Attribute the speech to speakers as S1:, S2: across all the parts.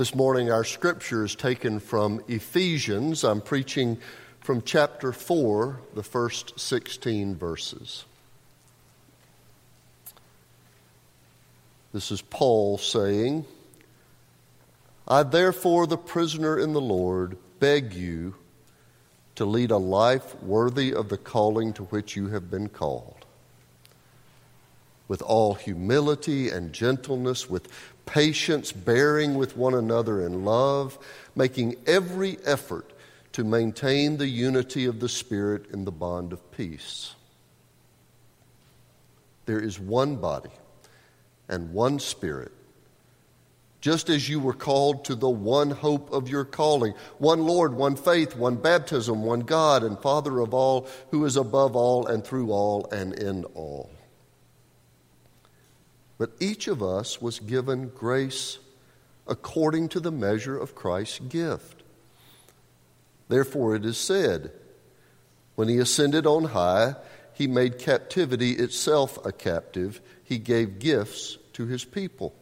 S1: This morning, our scripture is taken from Ephesians. I'm preaching from chapter 4, the first 16 verses. This is Paul saying, I therefore, the prisoner in the Lord, beg you to lead a life worthy of the calling to which you have been called. With all humility and gentleness, with patience, bearing with one another in love, making every effort to maintain the unity of the Spirit in the bond of peace. There is one body and one Spirit, just as you were called to the one hope of your calling one Lord, one faith, one baptism, one God and Father of all, who is above all and through all and in all. But each of us was given grace according to the measure of Christ's gift. Therefore, it is said, When he ascended on high, he made captivity itself a captive, he gave gifts to his people.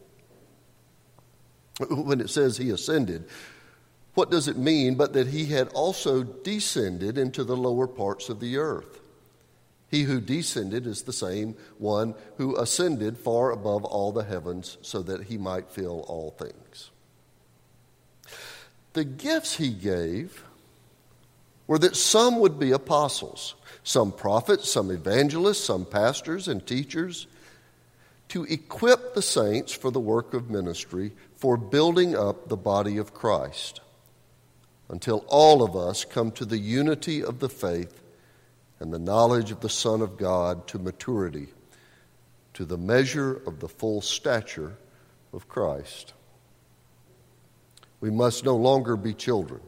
S1: When it says he ascended, what does it mean but that he had also descended into the lower parts of the earth? He who descended is the same one who ascended far above all the heavens so that he might fill all things. The gifts he gave were that some would be apostles, some prophets, some evangelists, some pastors and teachers, to equip the saints for the work of ministry, for building up the body of Christ, until all of us come to the unity of the faith and the knowledge of the Son of God to maturity, to the measure of the full stature of Christ. We must no longer be children,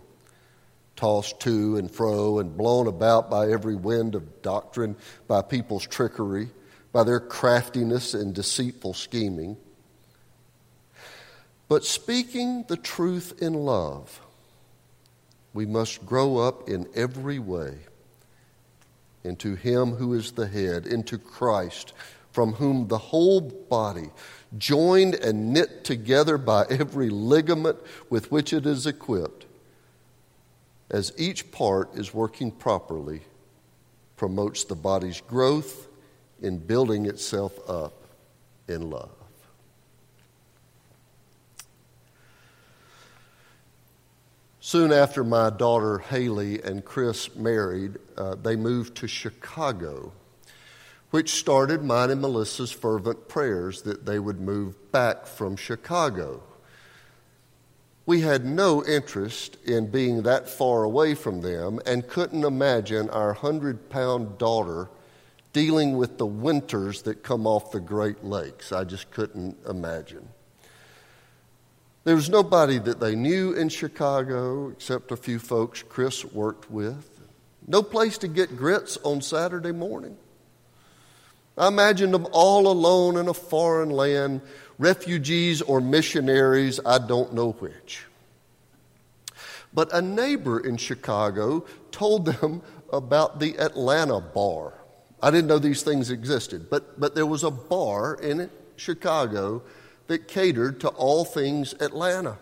S1: tossed to and fro and blown about by every wind of doctrine, by people's trickery, by their craftiness and deceitful scheming. But speaking the truth in love, we must grow up in every way into Him who is the head, into Christ, from whom the whole body, joined and knit together by every ligament with which it is equipped, as each part is working properly, promotes the body's growth in building itself up in love. Soon after my daughter Haley and Chris married, uh, they moved to Chicago, which started mine and Melissa's fervent prayers that they would move back from Chicago. We had no interest in being that far away from them and couldn't imagine our hundred pound daughter dealing with the winters that come off the Great Lakes. I just couldn't imagine. There was nobody that they knew in Chicago except a few folks Chris worked with. No place to get grits on Saturday morning. I imagined them all alone in a foreign land, refugees or missionaries, I don't know which. But a neighbor in Chicago told them about the Atlanta bar. I didn't know these things existed, but, but there was a bar in Chicago that catered to all things Atlanta.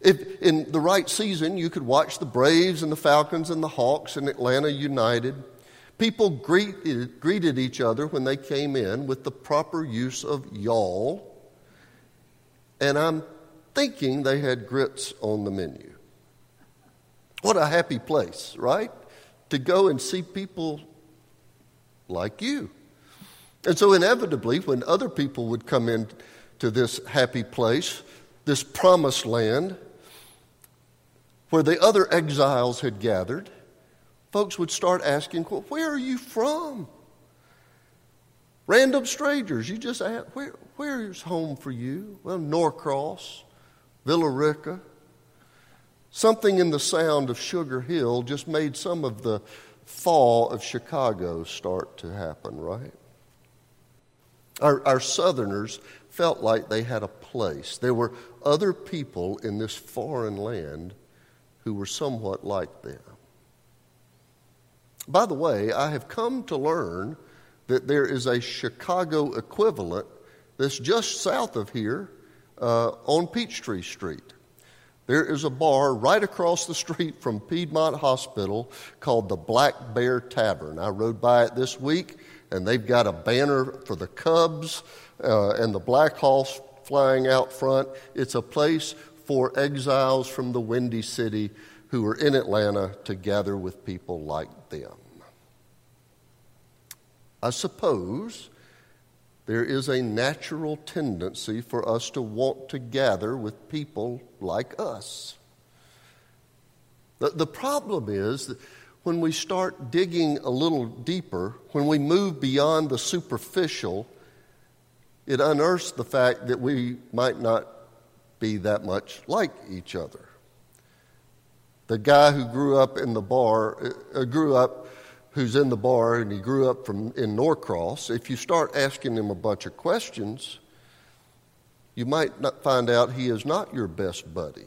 S1: If in the right season, you could watch the Braves and the Falcons and the Hawks and Atlanta United. People greeted, greeted each other when they came in with the proper use of y'all. And I'm thinking they had grits on the menu. What a happy place, right? To go and see people like you. And so, inevitably, when other people would come into this happy place, this promised land, where the other exiles had gathered, folks would start asking, well, Where are you from? Random strangers, you just ask, where, Where's home for you? Well, Norcross, Villa Rica. Something in the sound of Sugar Hill just made some of the fall of Chicago start to happen, right? Our, our Southerners felt like they had a place. There were other people in this foreign land who were somewhat like them. By the way, I have come to learn that there is a Chicago equivalent that's just south of here uh, on Peachtree Street. There is a bar right across the street from Piedmont Hospital called the Black Bear Tavern. I rode by it this week, and they've got a banner for the Cubs uh, and the Blackhawks flying out front. It's a place for exiles from the Windy City who are in Atlanta to gather with people like them. I suppose there is a natural tendency for us to want to gather with people like us. The, the problem is that when we start digging a little deeper, when we move beyond the superficial, it unearths the fact that we might not be that much like each other. The guy who grew up in the bar, uh, grew up who's in the bar and he grew up from in Norcross, if you start asking him a bunch of questions, you might not find out he is not your best buddy.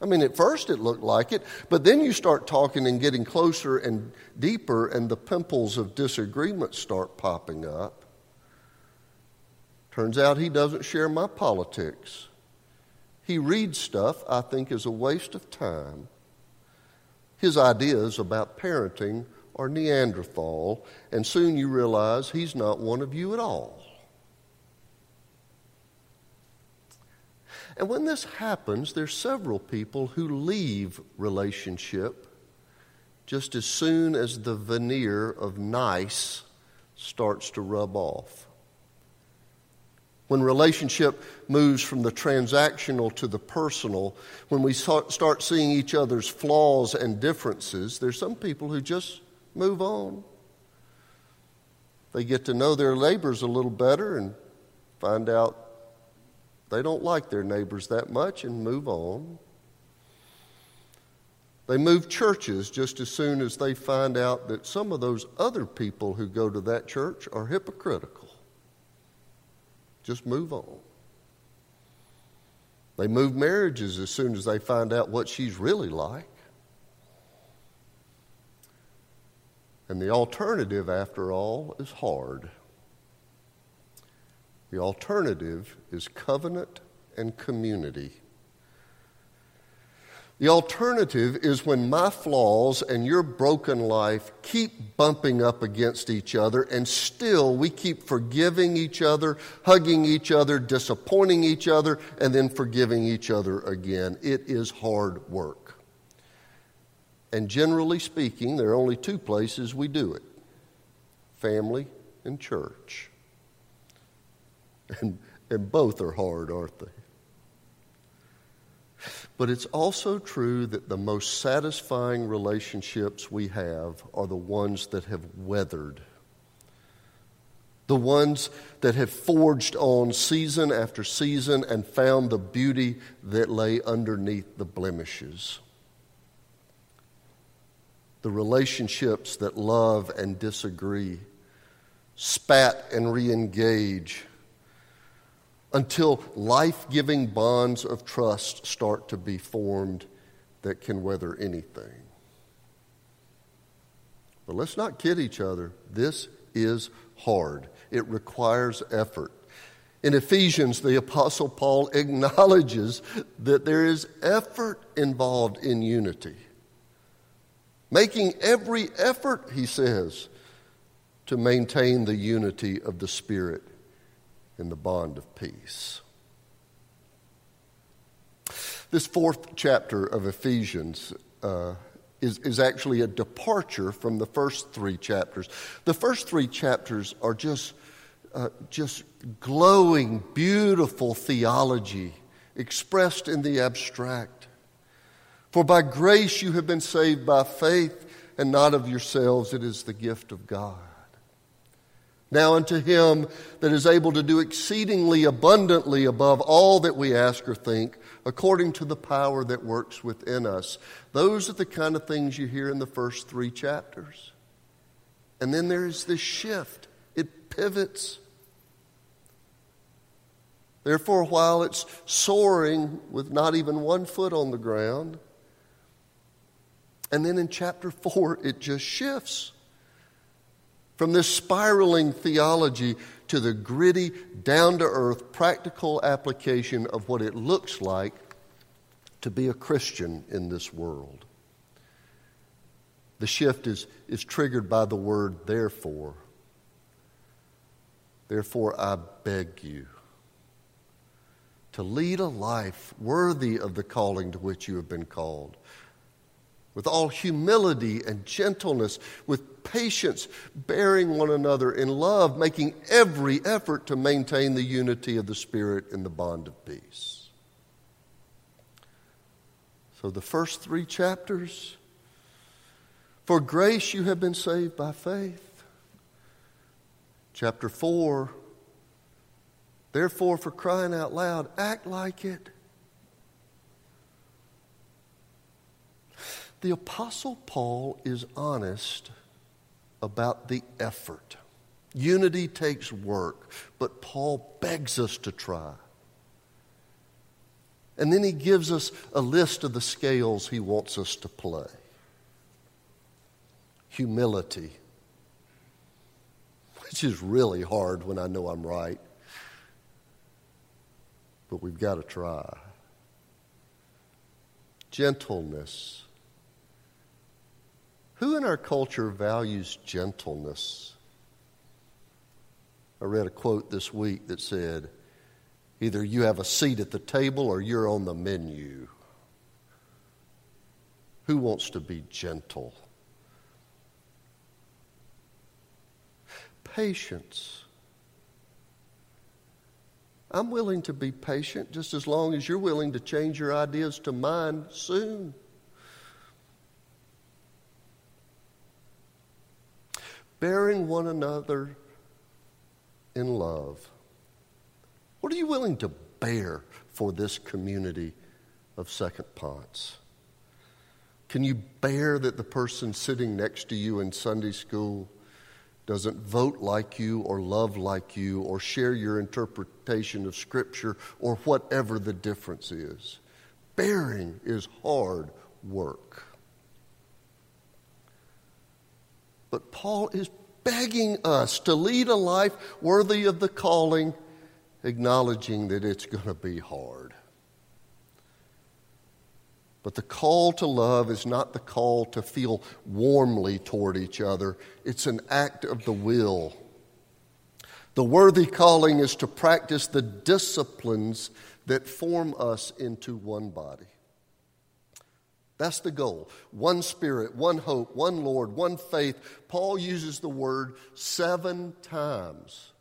S1: I mean, at first it looked like it, but then you start talking and getting closer and deeper, and the pimples of disagreement start popping up. Turns out he doesn't share my politics. He reads stuff I think is a waste of time. His ideas about parenting are Neanderthal, and soon you realize he's not one of you at all. And when this happens, there's several people who leave relationship just as soon as the veneer of nice starts to rub off. When relationship moves from the transactional to the personal, when we start seeing each other's flaws and differences, there's some people who just move on. They get to know their neighbors a little better and find out they don't like their neighbors that much and move on. They move churches just as soon as they find out that some of those other people who go to that church are hypocritical. Just move on. They move marriages as soon as they find out what she's really like. And the alternative, after all, is hard. The alternative is covenant and community. The alternative is when my flaws and your broken life keep bumping up against each other, and still we keep forgiving each other, hugging each other, disappointing each other, and then forgiving each other again. It is hard work. And generally speaking, there are only two places we do it family and church. And, and both are hard, aren't they? But it's also true that the most satisfying relationships we have are the ones that have weathered. The ones that have forged on season after season and found the beauty that lay underneath the blemishes the relationships that love and disagree, spat and re engage, until life giving bonds of trust start to be formed that can weather anything. But let's not kid each other. This is hard, it requires effort. In Ephesians, the Apostle Paul acknowledges that there is effort involved in unity making every effort, he says, to maintain the unity of the Spirit in the bond of peace. This fourth chapter of Ephesians uh, is, is actually a departure from the first three chapters. The first three chapters are just, uh, just glowing, beautiful theology expressed in the abstract. For by grace you have been saved by faith, and not of yourselves, it is the gift of God. Now unto him that is able to do exceedingly abundantly above all that we ask or think, according to the power that works within us. Those are the kind of things you hear in the first three chapters. And then there's this shift, it pivots. Therefore, while it's soaring with not even one foot on the ground, and then in chapter 4, it just shifts from this spiraling theology to the gritty, down to earth, practical application of what it looks like to be a Christian in this world. The shift is, is triggered by the word therefore. Therefore, I beg you to lead a life worthy of the calling to which you have been called with all humility and gentleness, with patience, bearing one another in love, making every effort to maintain the unity of the Spirit in the bond of peace. So, the first three chapters for grace you have been saved by faith. Chapter 4 Therefore, for crying out loud, act like it. The Apostle Paul is honest about the effort. Unity takes work, but Paul begs us to try. And then he gives us a list of the scales he wants us to play humility, which is really hard when I know I'm right, but we've got to try. Gentleness who in our culture values gentleness? I read a quote this week that said, Either you have a seat at the table or you're on the menu. Who wants to be gentle? Patience. I'm willing to be patient just as long as you're willing to change your ideas to mine soon. Bearing one another in love. What are you willing to bear for this community of Second Ponce? Can you bear that the person sitting next to you in Sunday school doesn't vote like you or love like you or share your interpretation of Scripture or whatever the difference is? Bearing is hard work. But Paul is begging us to lead a life worthy of the calling, acknowledging that it's going to be hard. But the call to love is not the call to feel warmly toward each other, it's an act of the will. The worthy calling is to practice the disciplines that form us into one body. That's the goal. One spirit, one hope, one Lord, one faith. Paul uses the word seven times.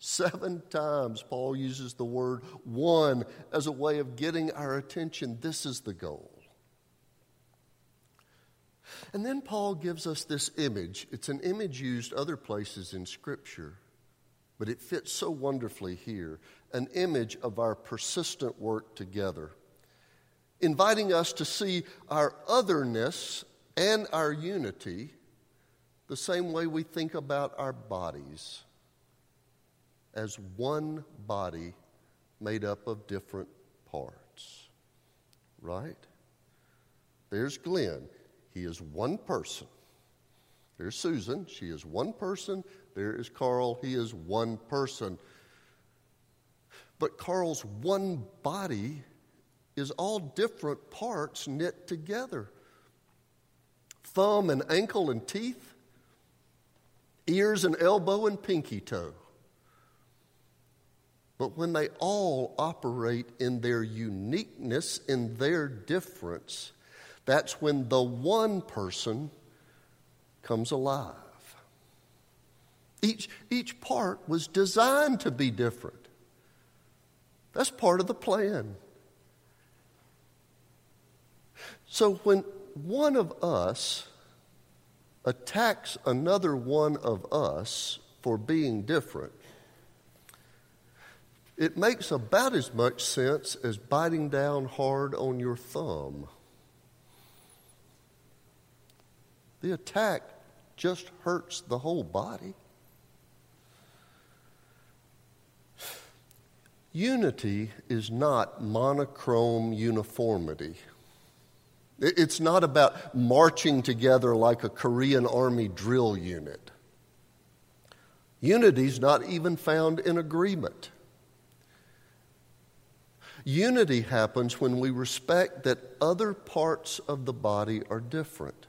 S1: Seven times, Paul uses the word one as a way of getting our attention. This is the goal. And then Paul gives us this image. It's an image used other places in Scripture, but it fits so wonderfully here an image of our persistent work together inviting us to see our otherness and our unity the same way we think about our bodies as one body made up of different parts. Right? There's Glenn. He is one person. There's Susan. She is one person. There is Carl. He is one person. But Carl's one body is all different parts knit together thumb and ankle and teeth, ears and elbow and pinky toe. But when they all operate in their uniqueness, in their difference, that's when the one person comes alive. Each, each part was designed to be different. That's part of the plan. So when one of us attacks another one of us for being different. It makes about as much sense as biting down hard on your thumb. The attack just hurts the whole body. Unity is not monochrome uniformity. It's not about marching together like a Korean army drill unit. Unity is not even found in agreement. Unity happens when we respect that other parts of the body are different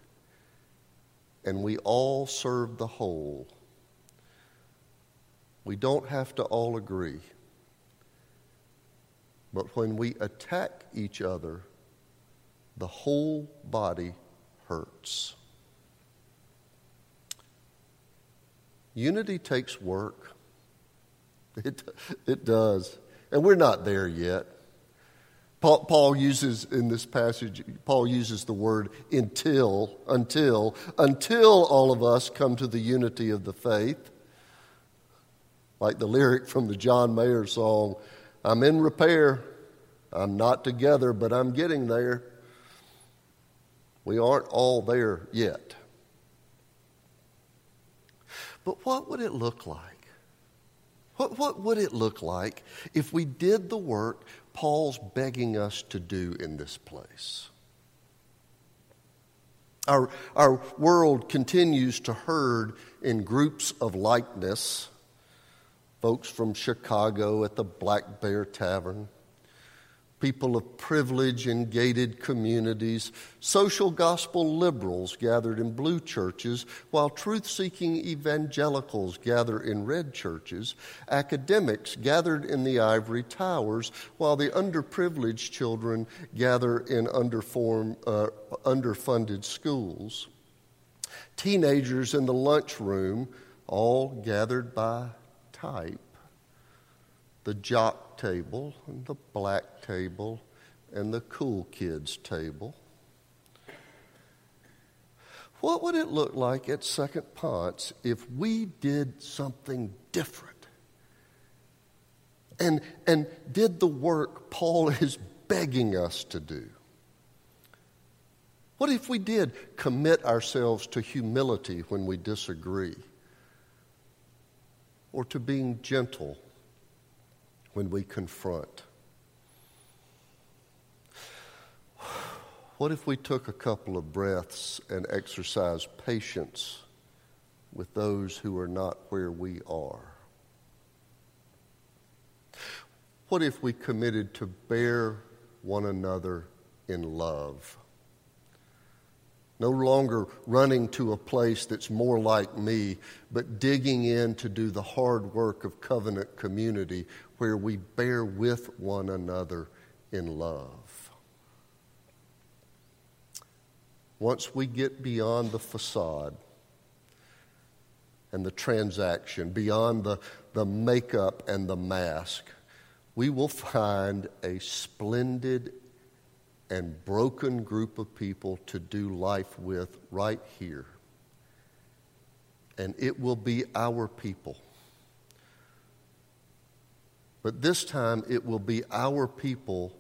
S1: and we all serve the whole. We don't have to all agree. But when we attack each other, the whole body hurts. Unity takes work. It, it does. And we're not there yet. Paul, Paul, uses in this passage, Paul uses the word until, until, until all of us come to the unity of the faith. Like the lyric from the John Mayer song, I'm in repair. I'm not together, but I'm getting there. We aren't all there yet. But what would it look like? What, what would it look like if we did the work Paul's begging us to do in this place? Our, our world continues to herd in groups of likeness. Folks from Chicago at the Black Bear Tavern, people of privilege in gated communities, social gospel liberals gathered in blue churches, while truth seeking evangelicals gather in red churches, academics gathered in the ivory towers, while the underprivileged children gather in underform, uh, underfunded schools. Teenagers in the lunchroom, all gathered by type the jock table and the black table and the cool kids table. What would it look like at Second Ponce if we did something different and, and did the work Paul is begging us to do? What if we did commit ourselves to humility when we disagree? Or to being gentle when we confront. What if we took a couple of breaths and exercised patience with those who are not where we are? What if we committed to bear one another in love? No longer running to a place that's more like me, but digging in to do the hard work of covenant community where we bear with one another in love. Once we get beyond the facade and the transaction, beyond the, the makeup and the mask, we will find a splendid and broken group of people to do life with right here. And it will be our people. But this time it will be our people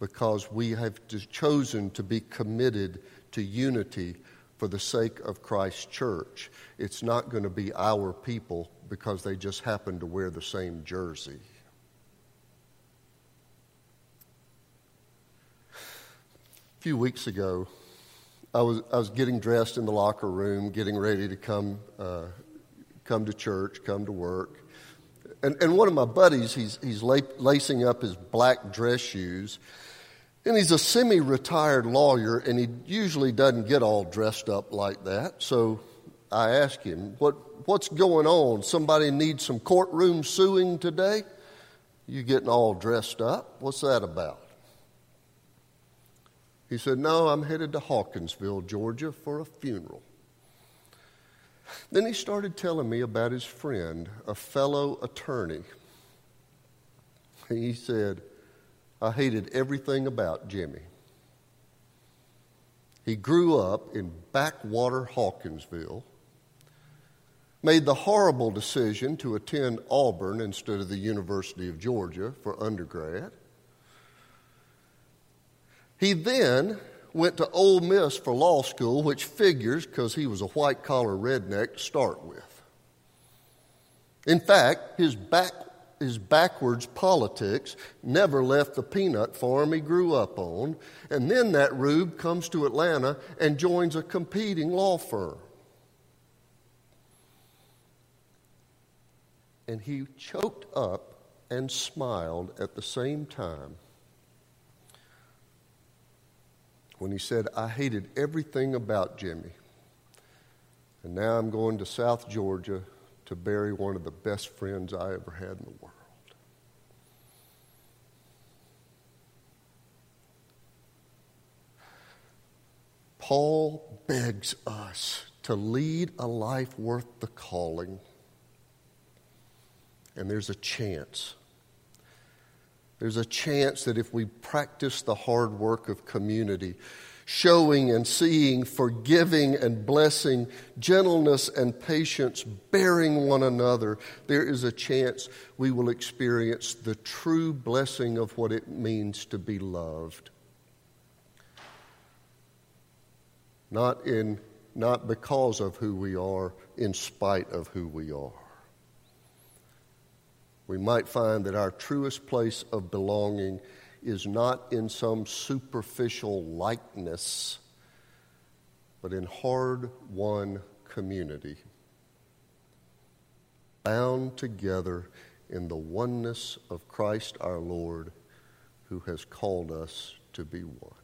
S1: because we have chosen to be committed to unity for the sake of Christ's church. It's not going to be our people because they just happen to wear the same jersey. Few weeks ago, I was, I was getting dressed in the locker room, getting ready to come, uh, come to church, come to work. And, and one of my buddies, he's, he's lacing up his black dress shoes. And he's a semi retired lawyer, and he usually doesn't get all dressed up like that. So I asked him, what, What's going on? Somebody needs some courtroom suing today? You getting all dressed up? What's that about? He said, No, I'm headed to Hawkinsville, Georgia for a funeral. Then he started telling me about his friend, a fellow attorney. He said, I hated everything about Jimmy. He grew up in backwater Hawkinsville made the horrible decision to attend Auburn instead of the University of Georgia for undergrad. He then went to Ole Miss for law school, which figures because he was a white collar redneck to start with. In fact, his, back, his backwards politics never left the peanut farm he grew up on, and then that rube comes to Atlanta and joins a competing law firm. And he choked up and smiled at the same time when he said, I hated everything about Jimmy. And now I'm going to South Georgia to bury one of the best friends I ever had in the world. Paul begs us to lead a life worth the calling. And there's a chance. There's a chance that if we practice the hard work of community, showing and seeing, forgiving and blessing, gentleness and patience, bearing one another, there is a chance we will experience the true blessing of what it means to be loved. Not, in, not because of who we are, in spite of who we are we might find that our truest place of belonging is not in some superficial likeness, but in hard won community, bound together in the oneness of Christ our Lord, who has called us to be one.